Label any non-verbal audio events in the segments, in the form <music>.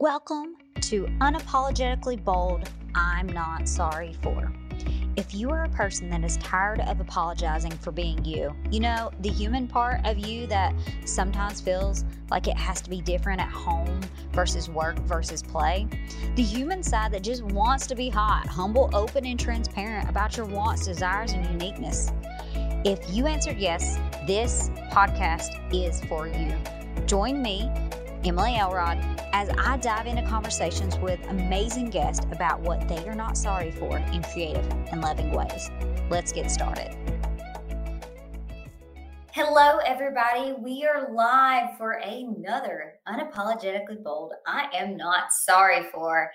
Welcome to Unapologetically Bold I'm Not Sorry For. If you are a person that is tired of apologizing for being you, you know, the human part of you that sometimes feels like it has to be different at home versus work versus play, the human side that just wants to be hot, humble, open, and transparent about your wants, desires, and uniqueness. If you answered yes, this podcast is for you. Join me, Emily Elrod, as I dive into conversations with amazing guests about what they are not sorry for in creative and loving ways. Let's get started. Hello, everybody. We are live for another Unapologetically Bold I Am Not Sorry For.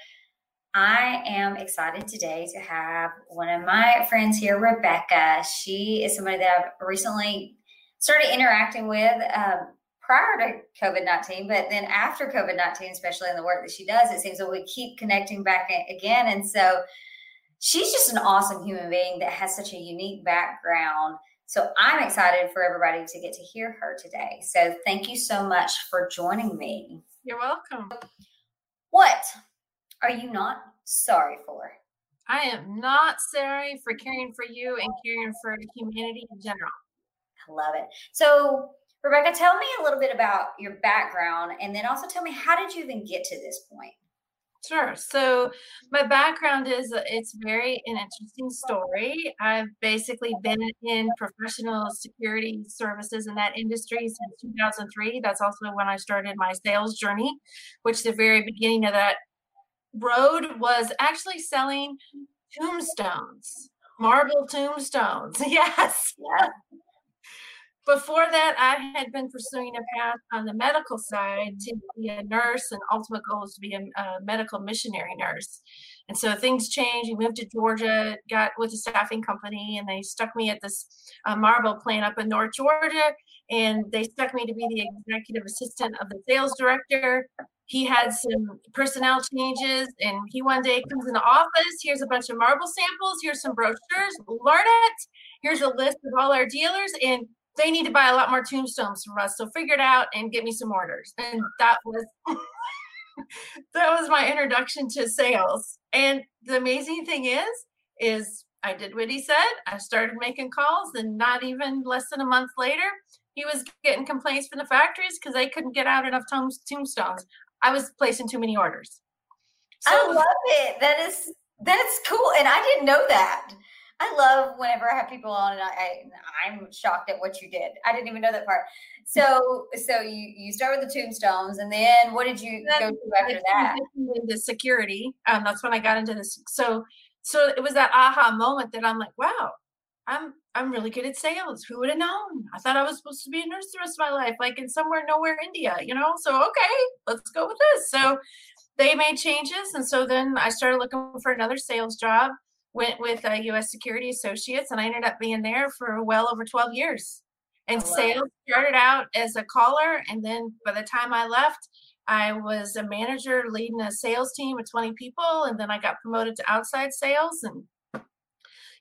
I am excited today to have one of my friends here, Rebecca. She is somebody that I've recently started interacting with. Um, prior to COVID 19, but then after COVID 19, especially in the work that she does, it seems that we keep connecting back again. And so she's just an awesome human being that has such a unique background. So I'm excited for everybody to get to hear her today. So thank you so much for joining me. You're welcome. What are you not sorry for? I am not sorry for caring for you and caring for humanity in general. I love it. So Rebecca, tell me a little bit about your background and then also tell me how did you even get to this point? Sure. So my background is it's very an interesting story. I've basically been in professional security services in that industry since 2003. That's also when I started my sales journey, which the very beginning of that road was actually selling tombstones, marble tombstones. <laughs> Yes. Yeah before that, I had been pursuing a path on the medical side to be a nurse, and ultimate goal is to be a, a medical missionary nurse. And so things changed. We moved to Georgia, got with a staffing company, and they stuck me at this uh, marble plant up in North Georgia. And they stuck me to be the executive assistant of the sales director. He had some personnel changes, and he one day comes in the office. Here's a bunch of marble samples. Here's some brochures. Learn it. Here's a list of all our dealers, and they need to buy a lot more tombstones from us. So figure it out and get me some orders. And that was <laughs> that was my introduction to sales. And the amazing thing is, is I did what he said. I started making calls, and not even less than a month later, he was getting complaints from the factories because they couldn't get out enough tombstones. I was placing too many orders. So, I love it. That is that's cool, and I didn't know that. I love whenever I have people on, and I, I am shocked at what you did. I didn't even know that part. So so you you start with the tombstones, and then what did you go to after that? Into security. Um, that's when I got into this. So so it was that aha moment that I'm like, wow, I'm I'm really good at sales. Who would have known? I thought I was supposed to be a nurse the rest of my life, like in somewhere nowhere India, you know. So okay, let's go with this. So they made changes, and so then I started looking for another sales job went with uh, U.S. Security Associates, and I ended up being there for well over 12 years. And sales started out as a caller, and then by the time I left, I was a manager leading a sales team of 20 people, and then I got promoted to outside sales, and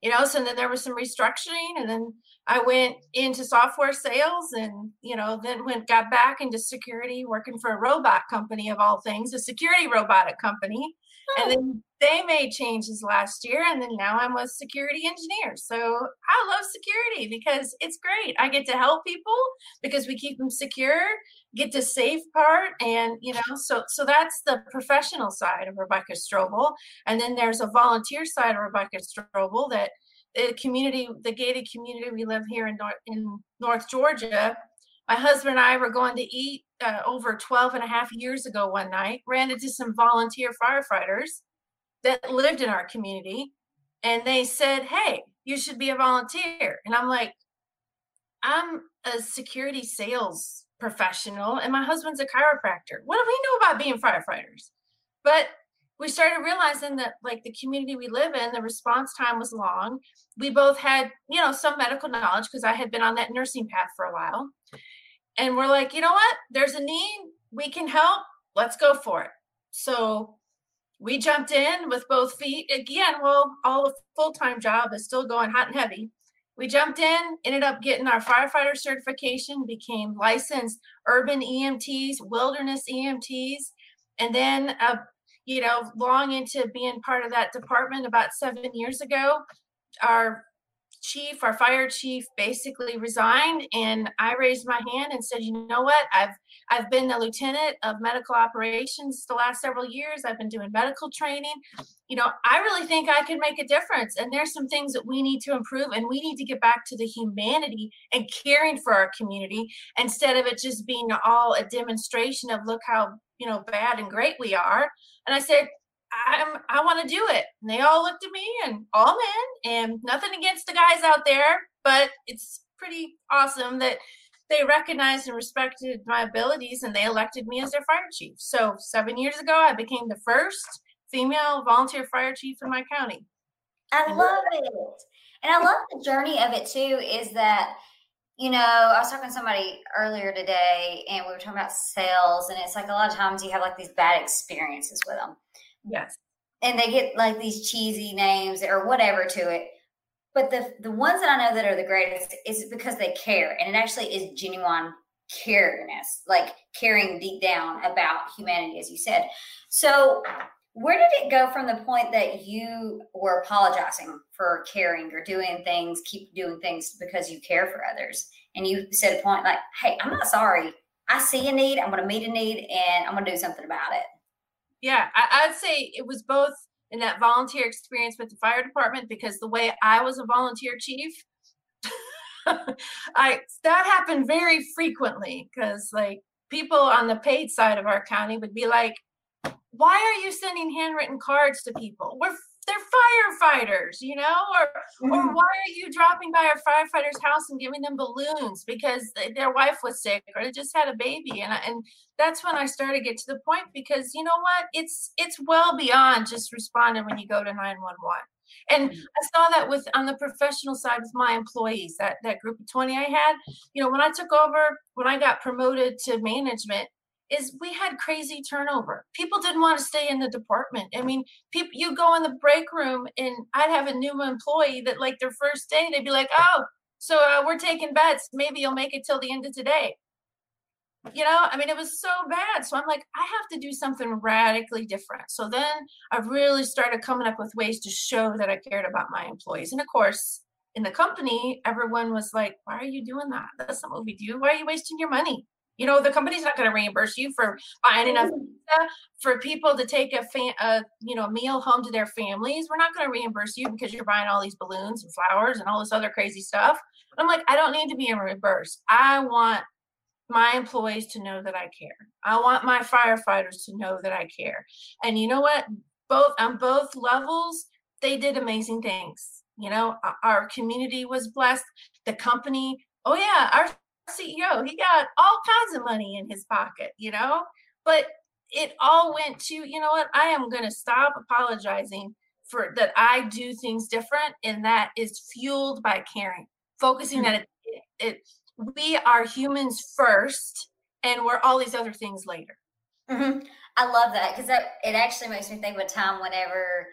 you know, so then there was some restructuring, and then I went into software sales, and you know, then went got back into security, working for a robot company of all things, a security robotic company, and then they made changes last year and then now i'm a security engineer. So i love security because it's great. I get to help people because we keep them secure get to safe part and you know so so that's the professional side of rebecca strobel. And then there's a volunteer side of rebecca strobel that the community the gated community we live here in north in north georgia. My husband and i were going to eat uh, over 12 and a half years ago one night ran into some volunteer firefighters that lived in our community and they said hey you should be a volunteer and i'm like i'm a security sales professional and my husband's a chiropractor what do we know about being firefighters but we started realizing that like the community we live in the response time was long we both had you know some medical knowledge because i had been on that nursing path for a while and we're like, you know what? There's a need. We can help. Let's go for it. So we jumped in with both feet. Again, well, all the full time job is still going hot and heavy. We jumped in, ended up getting our firefighter certification, became licensed urban EMTs, wilderness EMTs, And then, uh, you know, long into being part of that department about seven years ago, our chief, our fire chief, basically resigned, and I raised my hand and said, "You know what? I've I've been the lieutenant of medical operations the last several years. I've been doing medical training. You know, I really think I can make a difference. And there's some things that we need to improve, and we need to get back to the humanity and caring for our community instead of it just being all a demonstration of look how you know bad and great we are." And I said, I'm I want to do it. And they all looked at me and all men and nothing against the guys out there, but it's pretty awesome that they recognized and respected my abilities and they elected me as their fire chief. So seven years ago I became the first female volunteer fire chief in my county. I love it. And I love the journey of it too, is that you know, I was talking to somebody earlier today and we were talking about sales, and it's like a lot of times you have like these bad experiences with them. Yes. And they get like these cheesy names or whatever to it. But the the ones that I know that are the greatest is because they care, and it actually is genuine careness, like caring deep down about humanity, as you said. So, where did it go from the point that you were apologizing for caring or doing things, keep doing things because you care for others, and you said a point like, "Hey, I'm not sorry. I see a need. I'm going to meet a need, and I'm going to do something about it." Yeah, I, I'd say it was both in that volunteer experience with the fire department because the way I was a volunteer chief, <laughs> I that happened very frequently because like people on the paid side of our county would be like, "Why are you sending handwritten cards to people? We're they're firefighters, you know, or mm-hmm. or why are you dropping by our firefighter's house and giving them balloons because their wife was sick or they just had a baby, and I, and that's when I started to get to the point because you know what, it's it's well beyond just responding when you go to nine one one. And mm-hmm. I saw that with on the professional side with my employees, that that group of 20 I had. You know, when I took over, when I got promoted to management, is we had crazy turnover. People didn't want to stay in the department. I mean, people you go in the break room and I'd have a new employee that like their first day they'd be like, "Oh, so uh, we're taking bets. Maybe you'll make it till the end of today." You know, I mean, it was so bad. So I'm like, I have to do something radically different. So then I really started coming up with ways to show that I cared about my employees. And of course, in the company, everyone was like, "Why are you doing that? That's not what we do. Why are you wasting your money?" You know, the company's not going to reimburse you for buying enough pizza for people to take a, a you know meal home to their families. We're not going to reimburse you because you're buying all these balloons and flowers and all this other crazy stuff. But I'm like, I don't need to be reimbursed. I want my employees to know that I care. I want my firefighters to know that I care. And you know what? Both on both levels, they did amazing things. You know, our community was blessed. The company, oh yeah, our CEO, he got all kinds of money in his pocket, you know? But it all went to, you know what? I am going to stop apologizing for that I do things different and that is fueled by caring. Focusing mm-hmm. that it, it, we are humans first and we're all these other things later. Mm-hmm. I love that because that it actually makes me think of a time whenever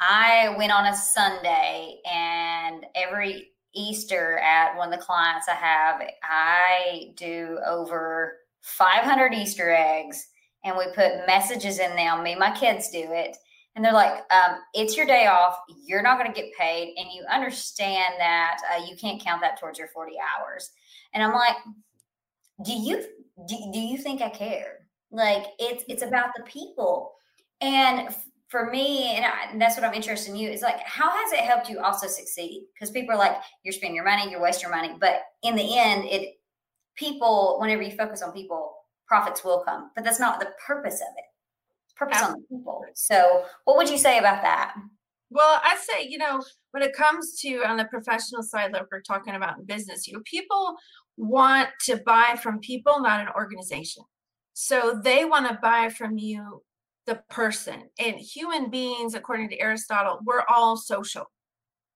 I went on a Sunday and every Easter at one of the clients I have, I do over 500 Easter eggs and we put messages in them. Me, my kids do it. And they're like, um, it's your day off. You're not going to get paid. And you understand that uh, you can't count that towards your 40 hours. And I'm like, do you, do, do you think I care? Like it's, it's about the people. And for me, and, I, and, that's what I'm interested in you, is like, how has it helped you also succeed? Because people are like, you're spending your money, you're wasting your money. But in the end, it people, whenever you focus on people, profits will come. But that's not the purpose of it. It's purpose Absolutely. on the people. So what would you say about that? Well, I say, you know, when it comes to on the professional side, like we're talking about in business, you know, people want to buy from people, not an organization. So they want to buy from you the person and human beings according to aristotle we're all social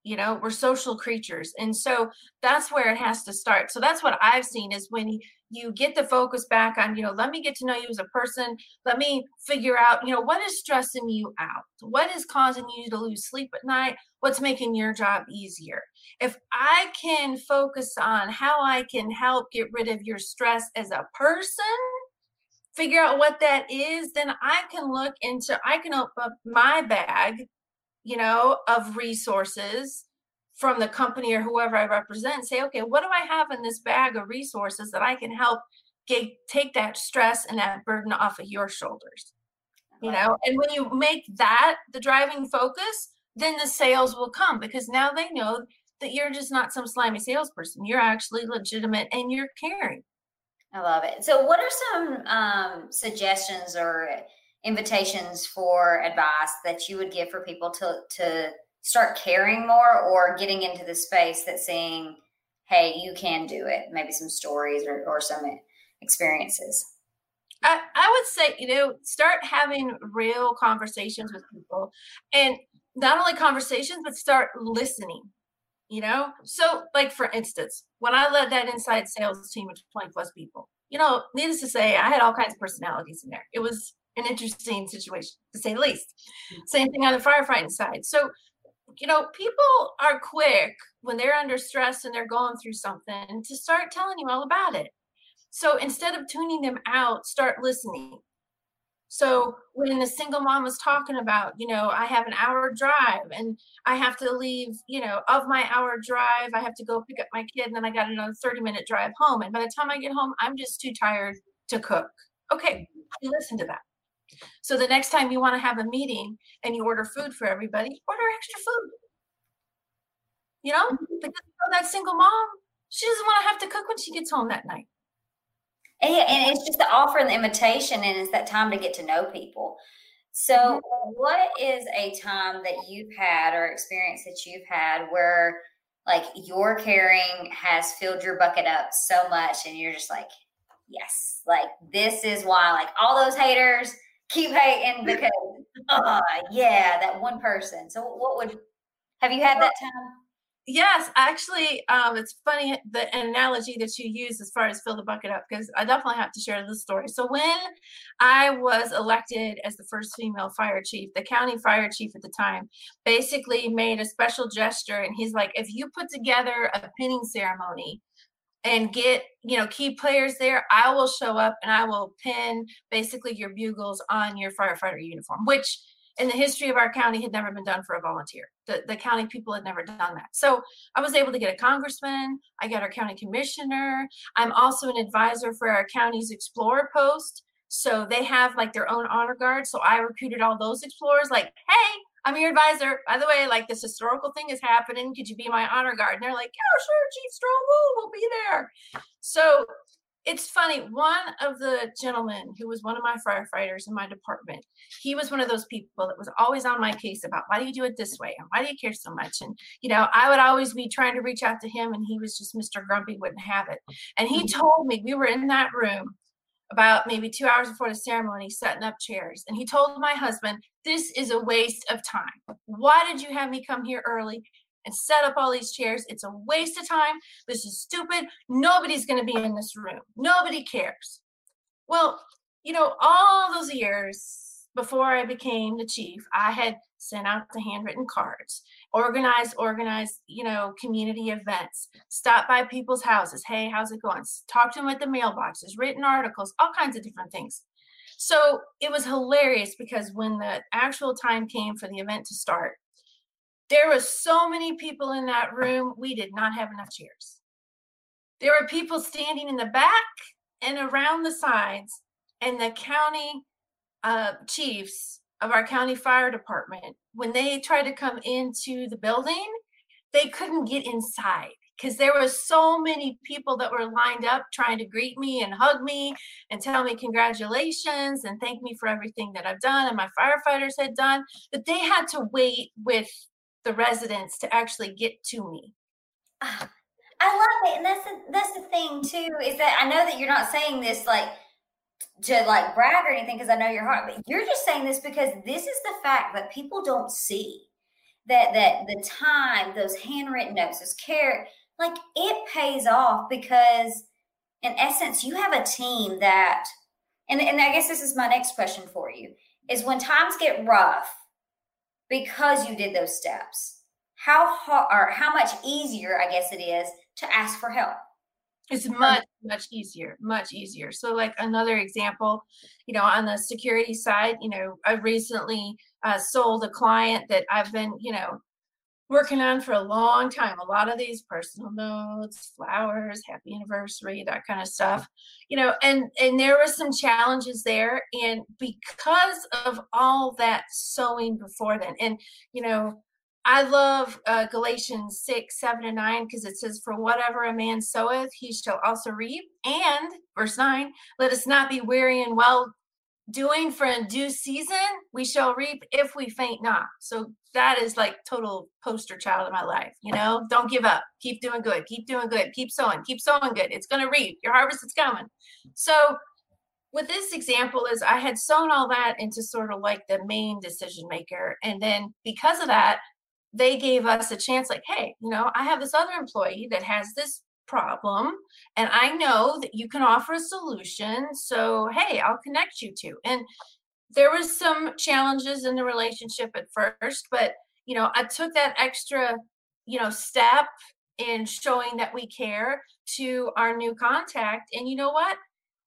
you know we're social creatures and so that's where it has to start. So that's what i've seen is when you get the focus back on you know let me get to know you as a person let me figure out you know what is stressing you out? What is causing you to lose sleep at night? What's making your job easier? If i can focus on how i can help get rid of your stress as a person figure out what that is, then I can look into, I can open up my bag, you know, of resources from the company or whoever I represent. Say, okay, what do I have in this bag of resources that I can help get, take that stress and that burden off of your shoulders? You know, and when you make that the driving focus, then the sales will come because now they know that you're just not some slimy salesperson. You're actually legitimate and you're caring. I love it. So, what are some um, suggestions or invitations for advice that you would give for people to to start caring more or getting into the space that saying, "Hey, you can do it." Maybe some stories or, or some experiences. I, I would say, you know, start having real conversations with people, and not only conversations, but start listening you know? So like for instance when i led that inside sales team of 20 plus people you know needless to say i had all kinds of personalities in there. It was an interesting situation to say the least. Mm. same thing on the firefighting side. So you know people are quick when they're under stress and they're going through something to start telling you all about it. So instead of tuning them out start listening so when the single mom was talking about, you know, I have an hour drive and I have to leave, you know, of my hour drive, I have to go pick up my kid and then I got another 30 minute drive home. And by the time I get home, I'm just too tired to cook. Okay, you listen to that. So the next time you want to have a meeting and you order food for everybody, order extra food. You know, mm-hmm. because that single mom, she doesn't want to have to cook when she gets home that night. And, and it's just the offer and the invitation, and it's that time to get to know people. So, mm-hmm. what is a time that you've had or experience that you've had where like your caring has filled your bucket up so much and you're just like, yes, like this is why, like all those haters keep hating because, oh, <laughs> <laughs> yeah, that one person. So, what would have you had that time? Yes, actually, um, it's funny the analogy that you use as far as fill the bucket up because I definitely have to share this story. So when I was elected as the first female fire chief, the county fire chief at the time basically made a special gesture, and he's like, "If you put together a pinning ceremony." and get you know key players there i will show up and i will pin basically your bugles on your firefighter uniform which in the history of our county had never been done for a volunteer. The, the county people had never done that. So I was able to get a congressman. I got our county commissioner. I'm also an advisor for our county's explorer post. So they have like their own honor guard. So I recruited all those explorers like, hey, I'm your advisor. By the way, like this historical thing is happening. Could you be my honor guard? And they're like, yeah, sure, Chief Strong, we'll be there. So it's funny one of the gentlemen who was one of my firefighters in my department he was one of those people that was always on my case about why do you do it this way? And why do you care so much? And you know i would always be trying to reach out to him and he was just mr grumpy wouldn't have it. And he mm-hmm. told me we were in that room about maybe two hours before the ceremony setting up chairs and he told my husband this is a waste of time. Why did you have me come here early and set up all these chairs. It's a waste of time. This is stupid. Nobody's going to be in this room. Nobody cares. Well, you know, all those years before I became the chief, I had sent out the handwritten cards, organized, organized, you know, community events, stop by people's houses. Hey, how's it going? Talk to them at the mailboxes, written articles, all kinds of different things. So it was hilarious because when the actual time came for the event to start, there were so many people in that room, we did not have enough chairs. There were people standing in the back and around the sides, and the county uh, chiefs of our county fire department, when they tried to come into the building, they couldn't get inside because there were so many people that were lined up trying to greet me and hug me and tell me congratulations and thank me for everything that I've done and my firefighters had done that they had to wait with the residents to actually get to me. Ah, I love it, and that's the that's the thing too is that I know that you're not saying this like to like brag or anything because I know your heart, but you're just saying this because this is the fact that people don't see that that the time, those handwritten notes, those care, like it pays off because in essence you have a team that, and and I guess this is my next question for you is when times get rough because you did those steps how hard or how much easier i guess it is to ask for help It's much, much easier, much easier. So, like another example, you know, on the security side, you know, I recently uh, sold a client that I've been, you know, working on for a long time. A lot of these personal notes, flowers, happy anniversary, that kind of stuff, you know, and and there were some challenges there, and because of all that sewing before then, and you know, I love uh, Galatians 6, 7, and 9 because it says, For whatever a man soweth, he shall also reap. And, verse 9, let us not be weary and well doing for in due season, we shall reap if we faint not. So that is like total poster child of my life. You know, don't give up. Keep doing good. Keep doing good. Keep sowing. Keep sowing good. It's going to reap. Your harvest is coming. So, with this example is I had sown all that into sort of like the main decision maker. And then because of that, they gave us a chance like hey you know i have this other employee that has this problem and i know that you can offer a solution so hey i'll connect you to and there was some challenges in the relationship at first but you know i took that extra you know step in showing that we care to our new contact and you know what?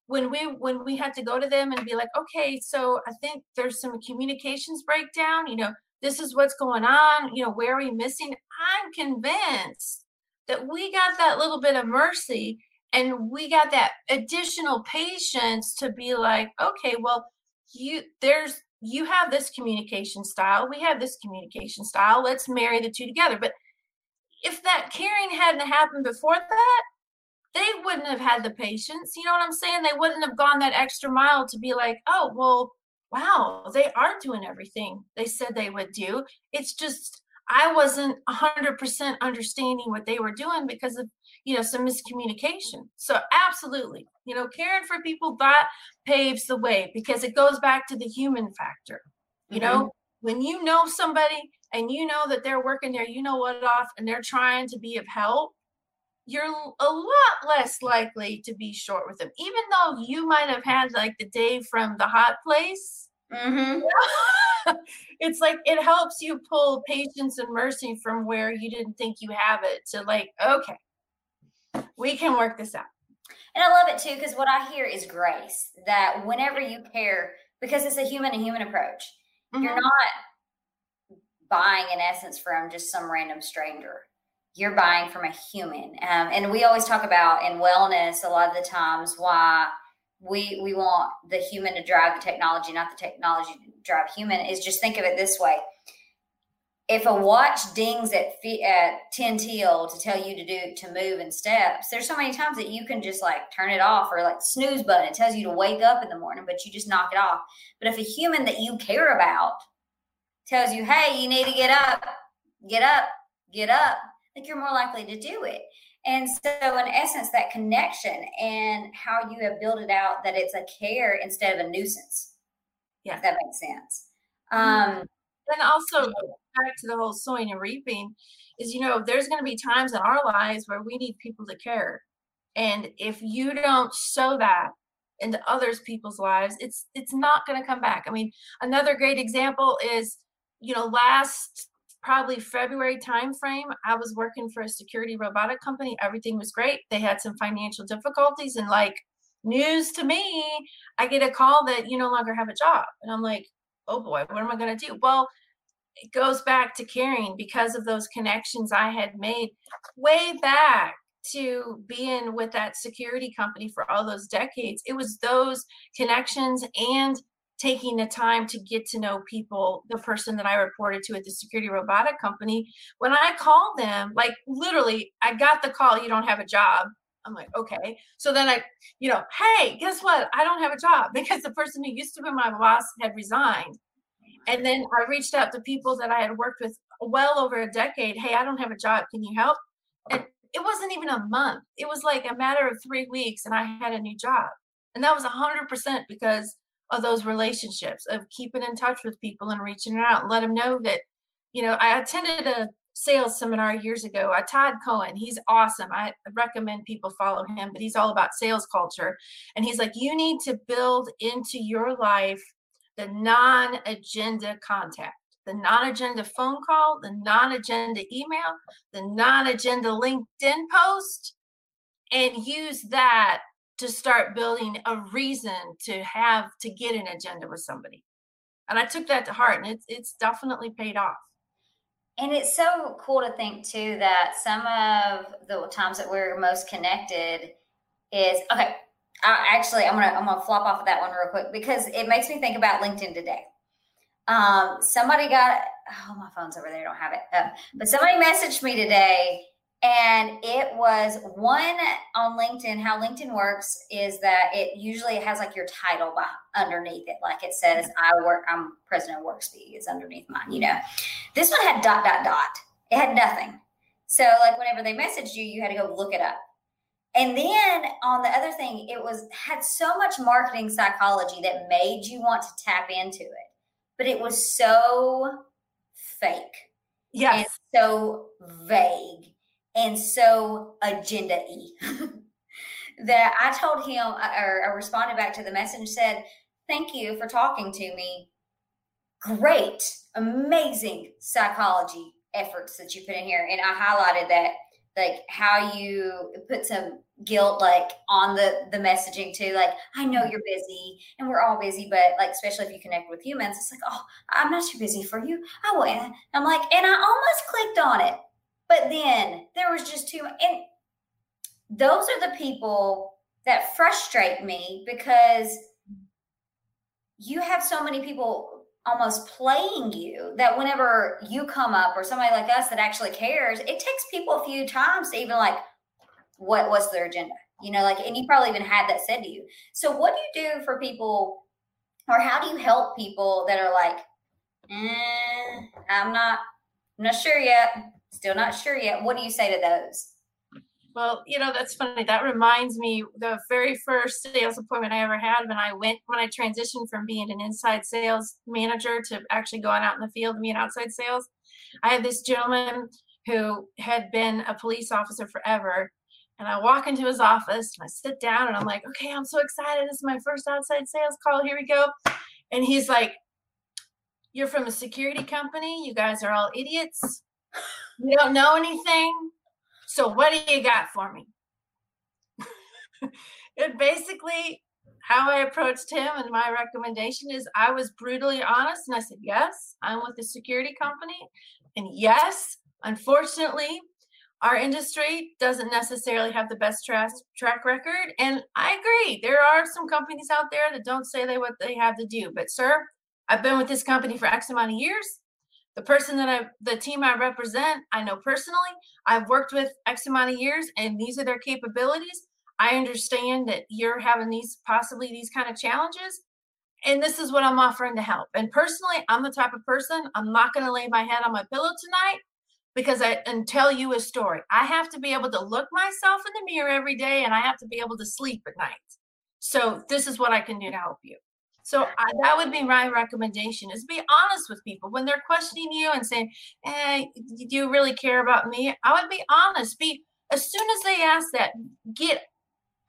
When we when we had to go to them and be like okay so i think there's some communications breakdown you know this is what's going on you know where are we missing? I'm convinced that we got that little bit of mercy and we got that additional patience to be like okay well you there's you have this communication style we have this communication style let's marry the two together but if that caring hadn't happened before that they wouldn't have had the patience you know what i'm saying they wouldn't have gone that extra mile to be like oh well wow, they are doing everything they said they would do. It's just I wasn't 100% understanding what they were doing because of, you know, some miscommunication. So absolutely, you know, caring for people that paves the way because it goes back to the human factor. You mm-hmm. know, when you know somebody and you know that they're working there, you know what off and they're trying to be of help, you're a lot less likely to be short with them, even though you might have had like the day from the hot place. Mm-hmm. <laughs> it's like it helps you pull patience and mercy from where you didn't think you have it to like, okay, we can work this out. And I love it too because what I hear is grace that whenever you care, because it's a human and human approach, mm-hmm. you're not buying in essence from just some random stranger you're buying from a human. Um, and we always talk about in wellness a lot of the times why we we want the human to drive the technology, not the technology to drive human. Is just think of it this way: if a watch dings at at ten till to tell you to do to move in steps, there's so many times that you can just like turn it off or like snooze button. It tells you to wake up in the morning, but you just knock it off. But if a human that you care about tells you, "Hey, you need to get up, get up, get up," like you're more likely to do it. And so, in essence, that connection and how you have built it out that it's a care instead of a nuisance. Yeah, if that makes sense. Mm-hmm. Um, and also back to the whole sowing and reaping is you know there's going to be times in our lives where we need people to care, and if you don't sow that into others people's lives, it's it's not going to come back. I mean, another great example is you know last probably February timeframe, I was working for a security robotic company. Everything was great. They had some financial difficulties, and like news to me, I get a call that you no longer have a job, and I'm like, oh boy, what am I going to do? Well, it goes back to caring because of those connections I had made way back to being with that security company for all those decades. It was those connections and taking the time to get to know people, the person that I reported to at the security robotic company, when I called them, like literally, I got the call, you don't have a job. I'm like, okay. So then I, you know, hey, guess what? I don't have a job <laughs> because the person who used to be my boss had resigned. And then I reached out to people that I had worked with well over a decade. Hey, I don't have a job. Can you help? And it wasn't even a month. It was like a matter of three weeks and I had a new job. And that was 100% because of those relationships of keeping in touch with people and reaching out and let them know that you know i attended a sales seminar years ago uh, todd cohen he's awesome i recommend people follow him but he's all about sales culture and he's like you need to build into your life the non-agenda contact the non-agenda phone call the non-agenda email the non-agenda linkedin post and use that to start building a reason to have to get an agenda with somebody. And I took that to heart and it's it's definitely paid off. And it's so cool to think too that some of the times that we're most connected is okay. I, actually, I'm gonna I'm gonna flop off of that one real quick because it makes me think about LinkedIn today. Um, somebody got oh my phone's over there, I don't have it. Uh, but somebody messaged me today and it was one on LinkedIn. How LinkedIn works is that it usually has like your title by, underneath it. Like it says, mm-hmm. I work, I'm president of WorkSpeed is underneath mine, you know. This one had dot, dot, dot. It had nothing. So like whenever they messaged you, you had to go look it up. And then on the other thing, it was had so much marketing psychology that made you want to tap into it. But it was so fake. Yes. And so vague and so agenda e <laughs> that I told him uh, or I responded back to the message said, Thank you for talking to me. Great, amazing psychology efforts that you put in here. And I highlighted that like how you put some guilt like on the the messaging too like i know you're busy and we're all busy but like especially if you connect with humans it's like oh i'm not too busy for you i will i'm like and i almost clicked on it but then there was just too and those are the people that frustrate me because you have so many people almost playing you that whenever you come up or somebody like us that actually cares, it takes people a few times to even like what what's their agenda. You know, like and you probably even had that said to you. So what do you do for people or how do you help people that are like, eh, I'm not I'm not sure yet. Still not sure yet. What do you say to those? Well, you know, that's funny. That reminds me the very first sales appointment I ever had when I went when I transitioned from being an inside sales manager to actually going out in the field and being outside sales. I had this gentleman who had been a police officer forever. And I walk into his office and I sit down and I'm like, okay, I'm so excited. This is my first outside sales call. Here we go. And he's like, You're from a security company. You guys are all idiots. You don't know anything so what do you got for me? <laughs> it basically how I approached him and my recommendation is I was brutally honest and I said, Yes, I'm with a security company. And yes, unfortunately, our industry doesn't necessarily have the best tra- track record. And I agree, there are some companies out there that don't say they what they have to do. But, sir, I've been with this company for X amount of years the person that I, the team I represent, I know personally. I've worked with X amount of years, and these are their capabilities. I understand that you're having these possibly these kind of challenges, and this is what I'm offering to help. And personally, I'm the type of person I'm not going to lay my head on my pillow tonight because I and tell you a story. I have to be able to look myself in the mirror every day, and I have to be able to sleep at night. So this is what I can do to help you. So I, that would be my recommendation: is be honest with people when they're questioning you and saying, eh, "Hey, do you really care about me?" I would be honest. Be as soon as they ask that, get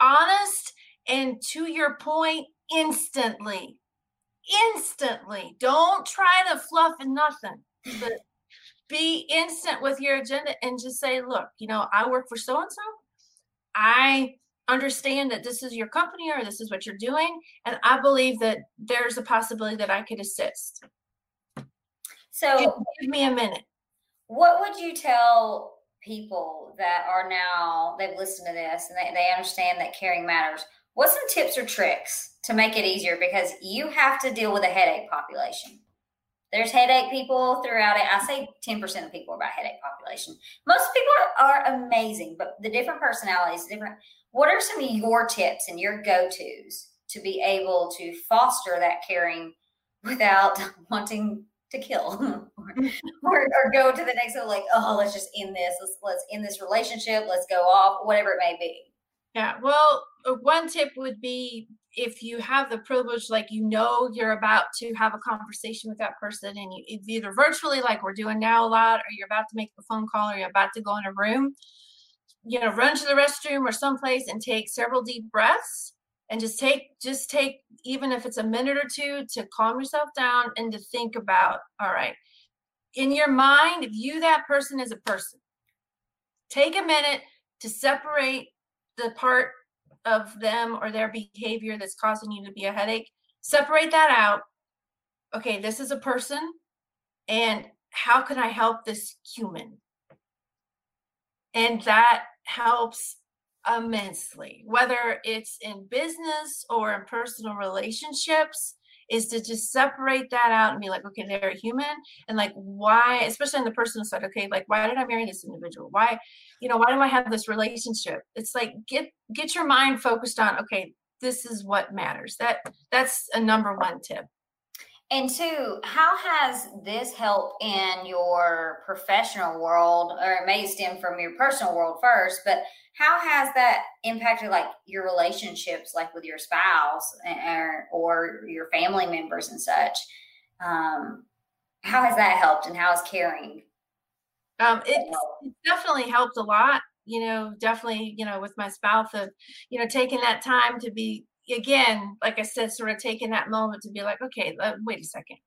honest and to your point instantly. Instantly. Don't try to fluff and nothing. But be instant with your agenda and just say, look, you know, I work for so and so. I understand that this is your company or this is what you're doing and i believe that there's a possibility that i could assist. So give me a minute. what would you tell people that are now they've listened to this and they, they understand that caring matters? What's some tips or tricks to make it easier? Because you have to deal with a headache population. There's headache people throughout it. I say 10% of people are about headache population. Most people are, are amazing, but the different personalities, different what are some of your tips and your go tos to be able to foster that caring <laughs> without <laughs> wanting to kill? <laughs> Or, or, go to the next level like oh let's just end this. Let's let's end this relationship. Let's go off whatever it may be. Yeah well uh, one tip would be if you have the privilege like you know you're about to have a conversation with that person and you either virtually like we're doing now a lot or you're about to make a phone call or you're about to go in a room you know run to the restroom or someplace and take several deep breaths and just take just take even if it's a minute or two to calm yourself down and to think about all right in your mind view that person as a person take a minute to separate the part of them or their behavior that's causing you to be a headache, separate that out. Okay, this is a person, and how can I help this human? And that helps immensely, whether it's in business or in personal relationships is to just separate that out and be like, okay, they're a human. And like, why, especially on the personal side, okay, like, why did I marry this individual? Why, you know, why do I have this relationship? It's like, get, get your mind focused on, okay, this is what matters. That, that's a number one tip. And two, how has this helped in your professional world, or it may stem from your personal world first, but how has that impacted like your relationships, like with your spouse or, or your family members and such? Um, how has that helped, and how is caring? Um, it, it definitely helped a lot. You know, definitely, you know, with my spouse of, you know, taking that time to be again, like I said, sort of taking that moment to be like, okay, wait a second.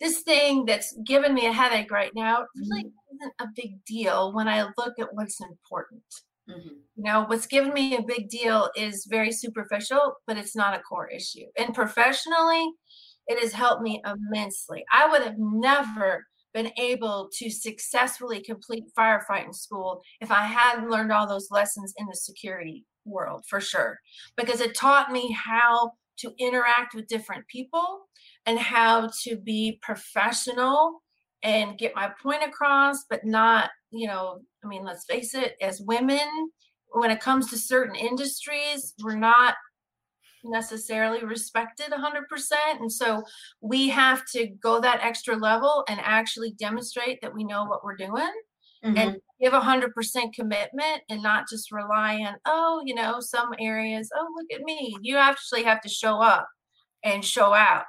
This thing that's giving me a headache right now really mm-hmm. isn't a big deal when I look at what's important. Mm-hmm. You know, what's given me a big deal is very superficial, but it's not a core issue. And professionally, it has helped me immensely. I would have never been able to successfully complete firefighting school if I hadn't learned all those lessons in the security world for sure because it taught me how to interact with different people and how to be professional and get my point across but not you know i mean let's face it as women when it comes to certain industries we're not necessarily respected 100% and so we have to go that extra level and actually demonstrate that we know what we're doing mm-hmm. and give a hundred percent commitment and not just rely on, oh, you know, some areas, oh, look at me. You actually have to show up and show out.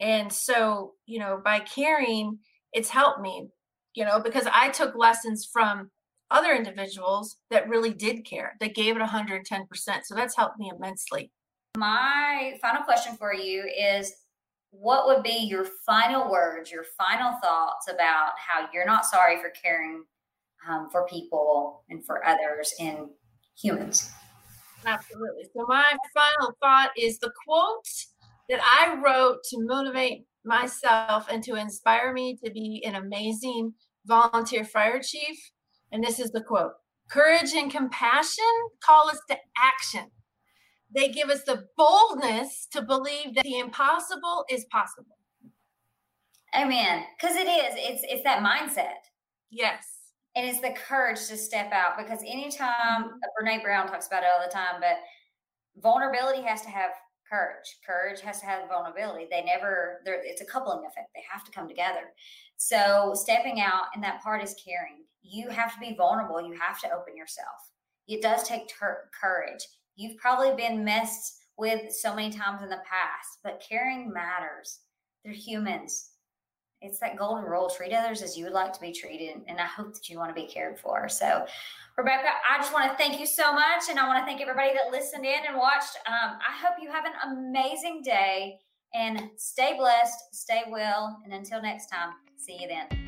And so, you know, by caring, it's helped me, you know, because I took lessons from other individuals that really did care, that gave it 110%. So that's helped me immensely. My final question for you is what would be your final words, your final thoughts about how you're not sorry for caring um, for people and for others and humans? Absolutely. So, my final thought is the quote that I wrote to motivate myself and to inspire me to be an amazing volunteer fire chief. And this is the quote Courage and compassion call us to action they give us the boldness to believe that the impossible is possible. Amen. Because it is. It's it's that mindset. Yes. And it's the courage to step out. Because anytime mm-hmm. Brene Brown talks about it all the time, but vulnerability has to have courage. Courage has to have vulnerability. They never. There. It's a coupling effect. They have to come together. So stepping out, and that part is caring. You have to be vulnerable. You have to open yourself. It does take ter- courage You've probably been messed with so many times in the past, but caring matters. They're humans. It's that golden rule treat others as you would like to be treated. And I hope that you want to be cared for. So, Rebecca, I just want to thank you so much. And I want to thank everybody that listened in and watched. Um, I hope you have an amazing day and stay blessed, stay well. And until next time, see you then.